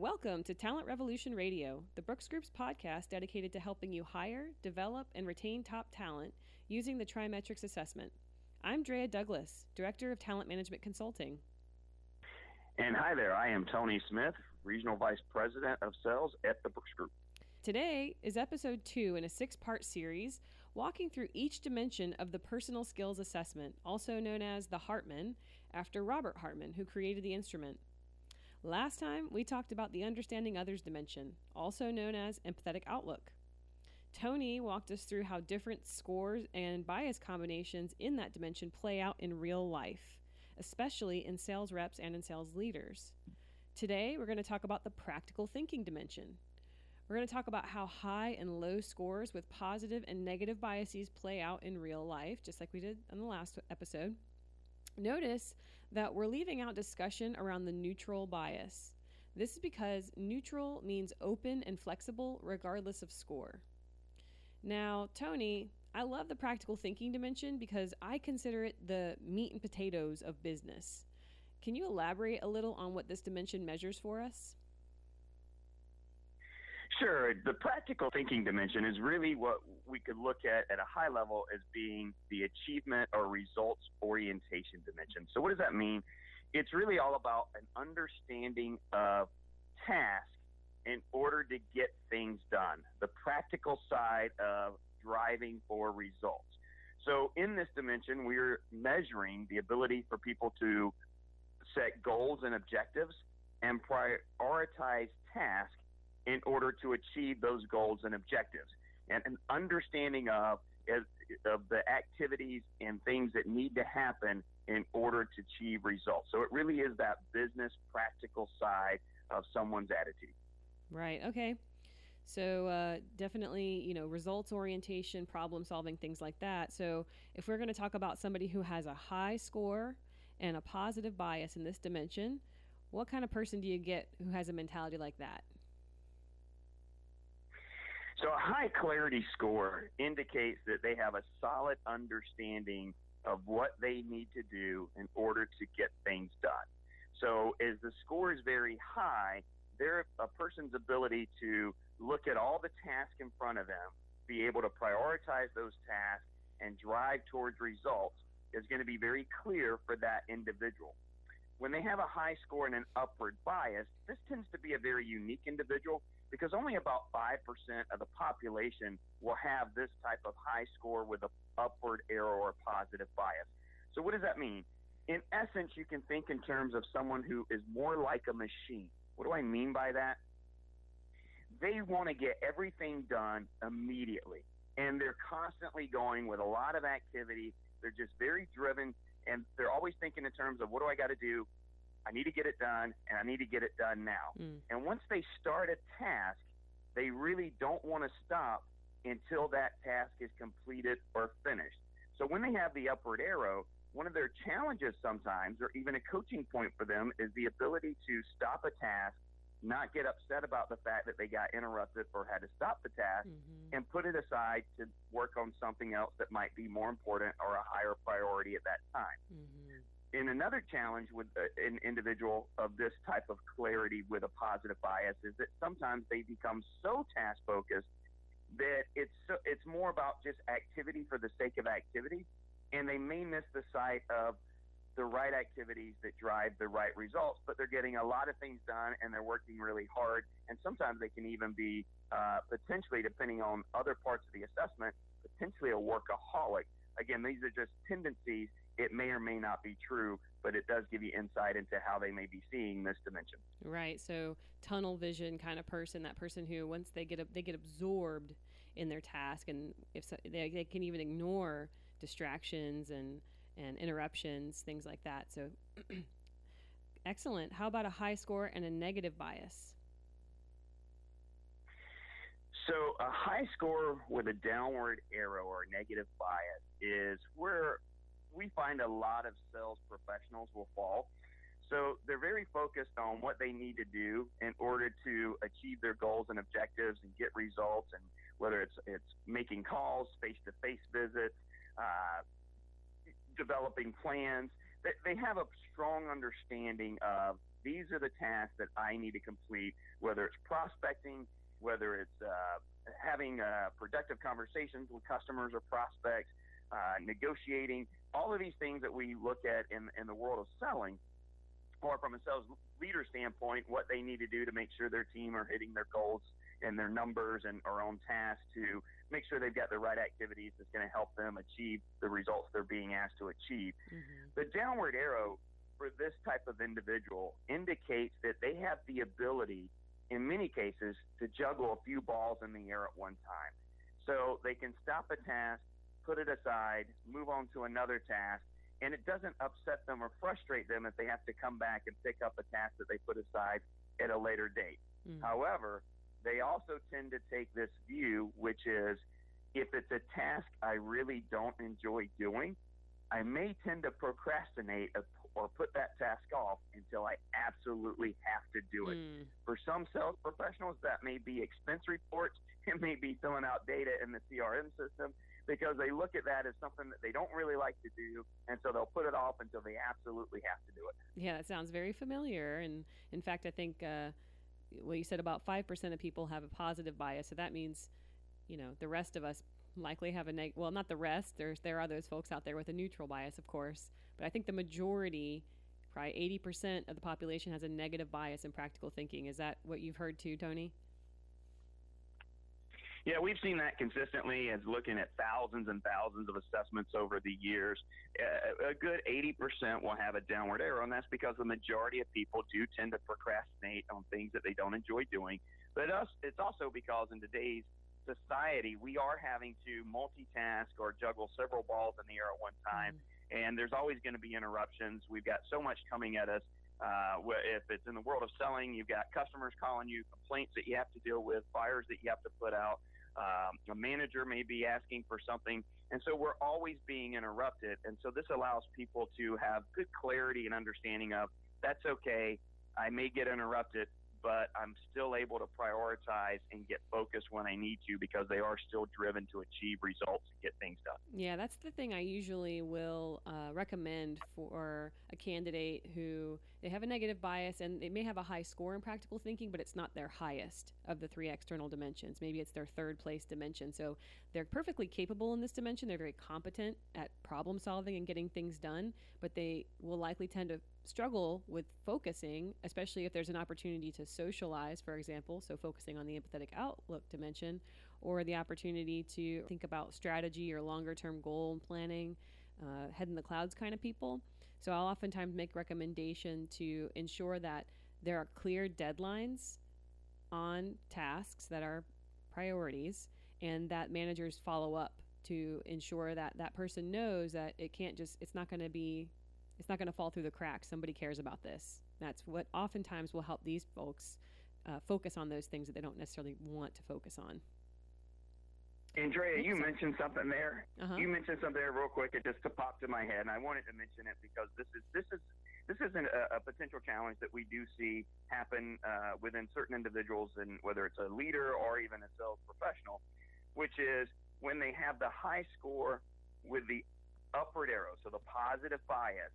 Welcome to Talent Revolution Radio, the Brooks Group's podcast dedicated to helping you hire, develop, and retain top talent using the TriMetrix assessment. I'm Drea Douglas, Director of Talent Management Consulting. And hi there, I am Tony Smith, Regional Vice President of Sales at the Brooks Group. Today is episode two in a six part series walking through each dimension of the personal skills assessment, also known as the Hartman, after Robert Hartman, who created the instrument. Last time, we talked about the understanding others dimension, also known as empathetic outlook. Tony walked us through how different scores and bias combinations in that dimension play out in real life, especially in sales reps and in sales leaders. Today, we're going to talk about the practical thinking dimension. We're going to talk about how high and low scores with positive and negative biases play out in real life, just like we did in the last episode. Notice that we're leaving out discussion around the neutral bias. This is because neutral means open and flexible regardless of score. Now, Tony, I love the practical thinking dimension because I consider it the meat and potatoes of business. Can you elaborate a little on what this dimension measures for us? Sure. The practical thinking dimension is really what we could look at at a high level as being the achievement or results orientation dimension. So, what does that mean? It's really all about an understanding of task in order to get things done, the practical side of driving for results. So, in this dimension, we're measuring the ability for people to set goals and objectives and prioritize tasks in order to achieve those goals and objectives. And an understanding of, of the activities and things that need to happen in order to achieve results. So it really is that business practical side of someone's attitude. Right. Okay. So uh, definitely, you know, results orientation, problem solving, things like that. So if we're going to talk about somebody who has a high score and a positive bias in this dimension, what kind of person do you get who has a mentality like that? So a high clarity score indicates that they have a solid understanding of what they need to do in order to get things done. So as the score is very high, their a person's ability to look at all the tasks in front of them, be able to prioritize those tasks and drive towards results is going to be very clear for that individual. When they have a high score and an upward bias, this tends to be a very unique individual because only about 5% of the population will have this type of high score with an upward arrow or positive bias. So, what does that mean? In essence, you can think in terms of someone who is more like a machine. What do I mean by that? They want to get everything done immediately, and they're constantly going with a lot of activity. They're just very driven, and they're always thinking in terms of what do I got to do? I need to get it done, and I need to get it done now. Mm. And once they start a task, they really don't want to stop until that task is completed or finished. So when they have the upward arrow, one of their challenges sometimes, or even a coaching point for them, is the ability to stop a task, not get upset about the fact that they got interrupted or had to stop the task, mm-hmm. and put it aside to work on something else that might be more important or a higher priority at that time. Mm-hmm and another challenge with an individual of this type of clarity with a positive bias is that sometimes they become so task focused that it's so, it's more about just activity for the sake of activity, and they may miss the sight of the right activities that drive the right results. But they're getting a lot of things done, and they're working really hard. And sometimes they can even be uh, potentially, depending on other parts of the assessment, potentially a workaholic. Again, these are just tendencies it may or may not be true, but it does give you insight into how they may be seeing this dimension. Right. So tunnel vision kind of person, that person who once they get they get absorbed in their task, and if so, they, they can even ignore distractions and and interruptions, things like that. So excellent. How about a high score and a negative bias? So a high score with a downward arrow or negative bias is where we find a lot of sales professionals will fall. So they're very focused on what they need to do in order to achieve their goals and objectives and get results. And whether it's it's making calls, face-to-face visits, uh, developing plans, they, they have a strong understanding of these are the tasks that I need to complete, whether it's prospecting, whether it's uh, having uh, productive conversations with customers or prospects, uh, negotiating, all of these things that we look at in, in the world of selling, or from a sales leader standpoint, what they need to do to make sure their team are hitting their goals and their numbers and are on task to make sure they've got the right activities that's going to help them achieve the results they're being asked to achieve. Mm-hmm. The downward arrow for this type of individual indicates that they have the ability, in many cases, to juggle a few balls in the air at one time. So they can stop a task, put it aside, move on to another task, and it doesn't upset them or frustrate them if they have to come back and pick up a task that they put aside at a later date. Mm. However, they also tend to take this view, which is if it's a task I really don't enjoy doing, I may tend to procrastinate or put that task off until I absolutely have to do it. Mm. For some sales professionals, that may be expense reports, it may be filling out data in the CRM system because they look at that as something that they don't really like to do, and so they'll put it off until they absolutely have to do it. Yeah, that sounds very familiar, and in fact, I think. Uh, well, you said about 5% of people have a positive bias. So that means, you know, the rest of us likely have a neg. Well, not the rest. There's there are those folks out there with a neutral bias, of course. But I think the majority, probably 80% of the population, has a negative bias in practical thinking. Is that what you've heard too, Tony? Yeah, we've seen that consistently as looking at thousands and thousands of assessments over the years. A good 80% will have a downward arrow, and that's because the majority of people do tend to procrastinate on things that they don't enjoy doing. But it's also because in today's society, we are having to multitask or juggle several balls in the air at one time. Mm-hmm. And there's always going to be interruptions. We've got so much coming at us. Uh, if it's in the world of selling, you've got customers calling you, complaints that you have to deal with, fires that you have to put out. Um, a manager may be asking for something. And so we're always being interrupted. And so this allows people to have good clarity and understanding of that's okay. I may get interrupted, but I'm still able to prioritize and get focused when I need to because they are still driven to achieve results and get things done. Yeah, that's the thing I usually will uh, recommend for a candidate who they have a negative bias and they may have a high score in practical thinking, but it's not their highest of the three external dimensions. Maybe it's their third place dimension. So they're perfectly capable in this dimension. They're very competent at problem solving and getting things done, but they will likely tend to struggle with focusing, especially if there's an opportunity to socialize, for example, so focusing on the empathetic outlook dimension, or the opportunity to think about strategy or longer term goal planning, uh, head in the clouds kind of people. So I'll oftentimes make recommendation to ensure that there are clear deadlines on tasks that are priorities and that managers follow up to ensure that that person knows that it can't just it's not going to be it's not going to fall through the cracks. Somebody cares about this. That's what oftentimes will help these folks uh, focus on those things that they don't necessarily want to focus on. Andrea, you mentioned something there. Uh-huh. You mentioned something there real quick. It just popped to my head, and I wanted to mention it because this is this is this is an, a, a, potential challenge that we do see happen uh, within certain individuals, and whether it's a leader or even a sales professional, which is when they have the high score with the upward arrow, so the positive bias,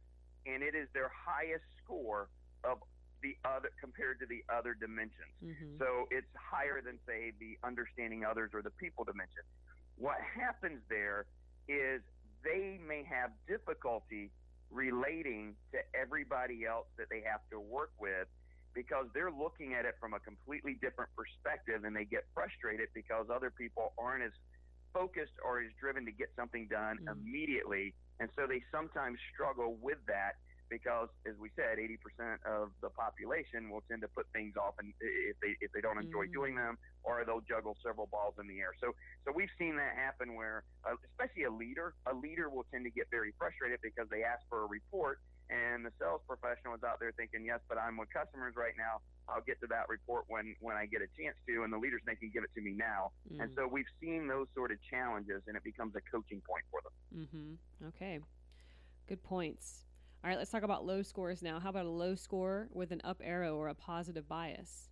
and it is their highest score of the other compared to the other dimensions. Mm-hmm. So it's higher than say the understanding others or the people dimension. What happens there is they may have difficulty relating to everybody else that they have to work with because they're looking at it from a completely different perspective and they get frustrated because other people aren't as focused or as driven to get something done mm. immediately and so they sometimes struggle with that because, as we said, 80% of the population will tend to put things off, and if they if they don't enjoy mm. doing them, or they'll juggle several balls in the air. So, so we've seen that happen where, uh, especially a leader, a leader will tend to get very frustrated because they ask for a report, and the sales professional is out there thinking, yes, but I'm with customers right now. I'll get to that report when when I get a chance to, and the leader's thinking, give it to me now. Mm. And so we've seen those sort of challenges, and it becomes a coaching point for them. Mm-hmm. Okay, good points. All right, let's talk about low scores now. How about a low score with an up arrow or a positive bias?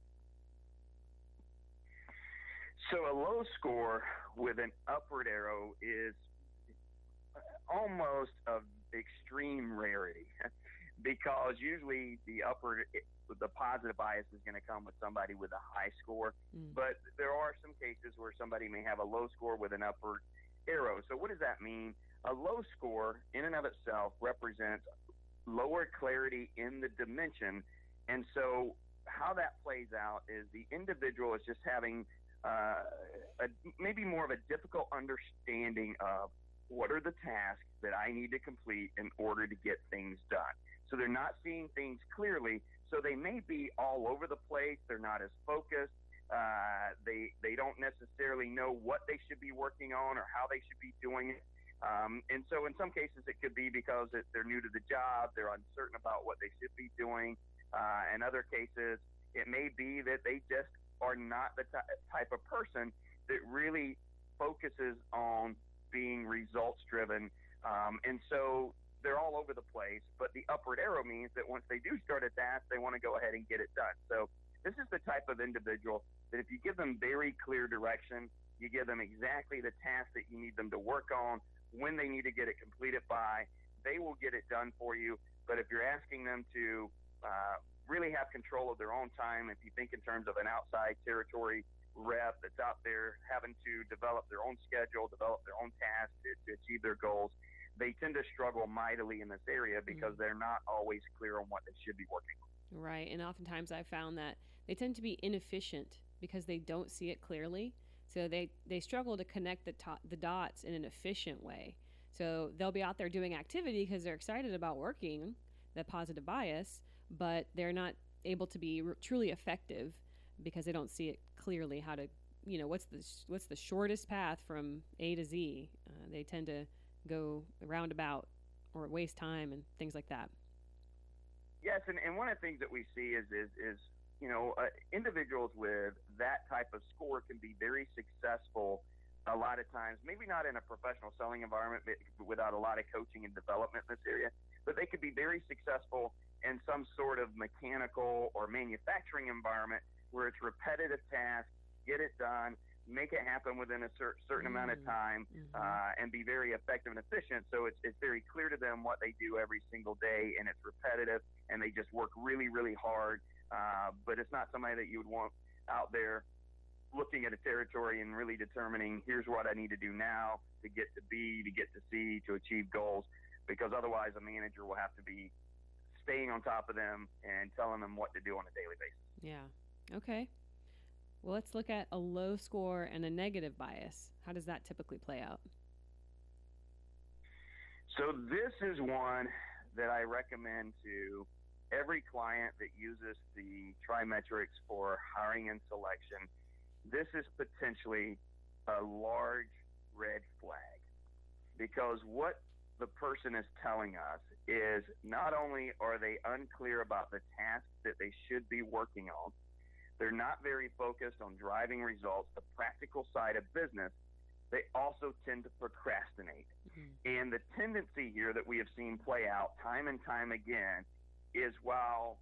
So a low score with an upward arrow is almost of extreme rarity. because usually the upward the positive bias is going to come with somebody with a high score, mm. but there are some cases where somebody may have a low score with an upward arrow. So what does that mean? A low score in and of itself represents lower clarity in the dimension, and so how that plays out is the individual is just having uh, a, maybe more of a difficult understanding of what are the tasks that I need to complete in order to get things done. So they're not seeing things clearly. So they may be all over the place. They're not as focused. Uh, they they don't necessarily know what they should be working on or how they should be doing it. Um, and so in some cases it could be because it, they're new to the job, they're uncertain about what they should be doing. Uh, in other cases, it may be that they just are not the type of person that really focuses on being results driven. Um, and so they're all over the place, but the upward arrow means that once they do start a task, they want to go ahead and get it done. So this is the type of individual that if you give them very clear direction, you give them exactly the task that you need them to work on, when they need to get it completed by, they will get it done for you. But if you're asking them to uh, really have control of their own time, if you think in terms of an outside territory rep that's out there having to develop their own schedule, develop their own tasks to, to achieve their goals, they tend to struggle mightily in this area mm-hmm. because mm-hmm. they're not always clear on what they should be working on. Right. And oftentimes I've found that they tend to be inefficient because they don't see it clearly. So they, they struggle to connect the, to- the dots in an efficient way. So they'll be out there doing activity because they're excited about working the positive bias, but they're not able to be r- truly effective because they don't see it clearly how to, you know, what's the, what's the shortest path from A to Z. Uh, they tend to go roundabout or waste time and things like that. Yes, and, and one of the things that we see is is, is you know uh, individuals with that type of score can be very successful a lot of times, maybe not in a professional selling environment, but without a lot of coaching and development in this area, but they could be very successful in some sort of mechanical or manufacturing environment where it's repetitive tasks, get it done, make it happen within a cer- certain mm-hmm. amount of mm-hmm. time mm-hmm. uh, and be very effective and efficient. So it's, it's very clear to them what they do every single day and it's repetitive and they just work really, really hard. Uh, but it's not somebody that you would want out there looking at a territory and really determining here's what I need to do now to get to B, to get to C, to achieve goals. Because otherwise, a manager will have to be staying on top of them and telling them what to do on a daily basis. Yeah. Okay. Well, let's look at a low score and a negative bias. How does that typically play out? So, this is one that I recommend to every client that uses the TriMetrix for hiring and selection. This is potentially a large red flag because what the person is telling us is not only are they unclear about the tasks that they should be working on, they're not very focused on driving results, the practical side of business. They also tend to procrastinate. Mm-hmm. And the tendency here that we have seen play out time and time again is while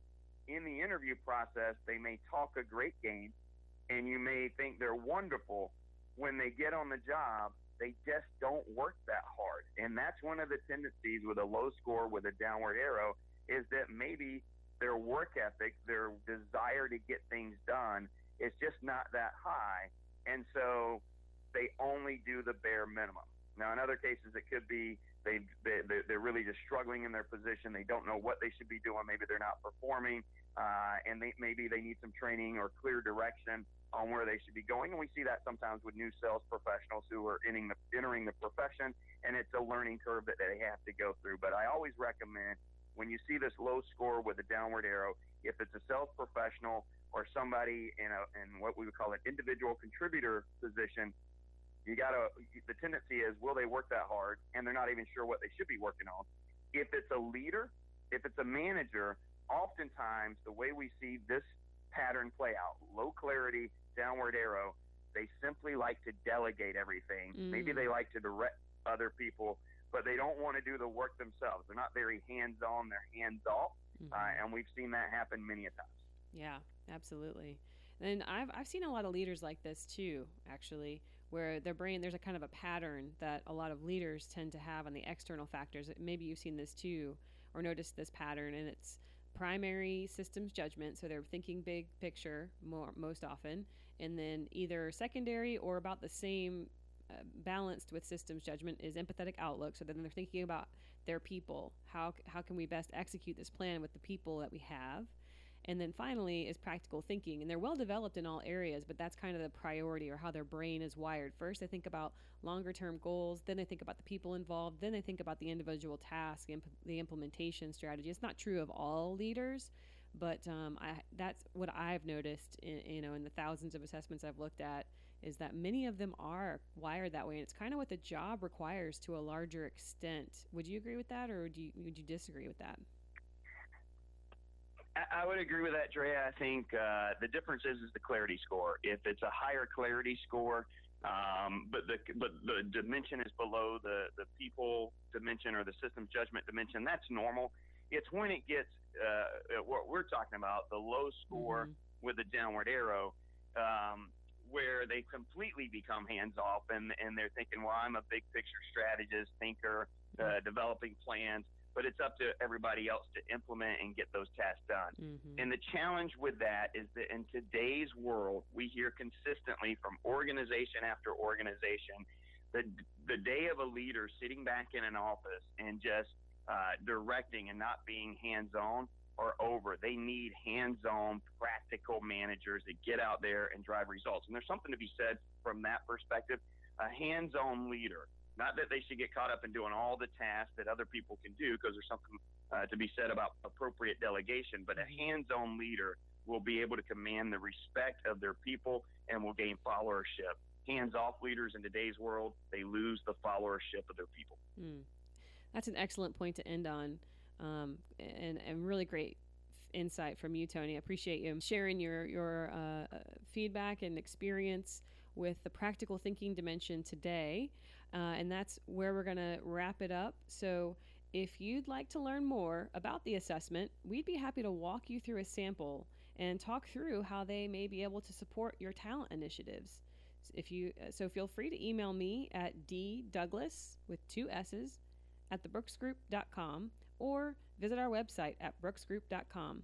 in the interview process they may talk a great game and you may think they're wonderful, when they get on the job, they just don't work that hard. And that's one of the tendencies with a low score with a downward arrow is that maybe their work ethic, their desire to get things done is just not that high. And so they only do the bare minimum. Now, in other cases, it could be they, they they're really just struggling in their position. They don't know what they should be doing. Maybe they're not performing, uh, and they, maybe they need some training or clear direction on where they should be going. And we see that sometimes with new sales professionals who are entering the entering the profession, and it's a learning curve that they have to go through. But I always recommend when you see this low score with a downward arrow, if it's a sales professional or somebody in a in what we would call an individual contributor position, you gotta the tendency is will they work that hard and they're not even sure what they should be working on. If it's a leader, if it's a manager, oftentimes the way we see this pattern play out, low clarity, downward arrow, they simply like to delegate everything. Mm. Maybe they like to direct other people but they don't want to do the work themselves. They're not very hands on, they're hands off. Mm-hmm. Uh, and we've seen that happen many a times. Yeah, absolutely. And I've, I've seen a lot of leaders like this too, actually, where their brain, there's a kind of a pattern that a lot of leaders tend to have on the external factors. Maybe you've seen this too, or noticed this pattern, and it's primary systems judgment. So they're thinking big picture more most often, and then either secondary or about the same uh, balanced with systems judgment is empathetic outlook. So then they're thinking about their people. How how can we best execute this plan with the people that we have? And then finally is practical thinking. And they're well developed in all areas, but that's kind of the priority or how their brain is wired. First, they think about longer term goals, then they think about the people involved, then they think about the individual task, imp- the implementation strategy. It's not true of all leaders, but um, I, that's what I've noticed, in, you know, in the thousands of assessments I've looked at is that many of them are wired that way, and it's kind of what the job requires to a larger extent. Would you agree with that, or would you would you disagree with that? I would agree with that, Drea. I think uh, the difference is is the clarity score. If it's a higher clarity score, um, but the but the dimension is below the the people dimension or the systems judgment dimension, that's normal. It's when it gets uh, what we're talking about, the low score mm-hmm. with a downward arrow, um, where they completely become hands off and and they're thinking, well, I'm a big picture strategist, thinker, uh, developing plans but it's up to everybody else to implement and get those tasks done. Mm-hmm. And the challenge with that is that in today's world, we hear consistently from organization after organization the the day of a leader sitting back in an office and just uh, directing and not being hands on are over. They need hands on, practical managers that get out there and drive results. And there's something to be said from that perspective. A hands on leader not that they should get caught up in doing all the tasks that other people can do, because there's something uh, to be said about appropriate delegation. But a mm-hmm. hands-on leader will be able to command the respect of their people and will gain followership. Hands-off leaders in today's world, they lose the followership of their people. Mm. That's an excellent point to end on, um, and, and really great insight from you, Tony. I appreciate you sharing your your uh, uh feedback and experience with the practical thinking dimension today. Uh, and that's where we're going to wrap it up. So, if you'd like to learn more about the assessment, we'd be happy to walk you through a sample and talk through how they may be able to support your talent initiatives. If you uh, so feel free to email me at ddouglas with two s's at thebrooksgroup.com or visit our website at brooksgroup.com.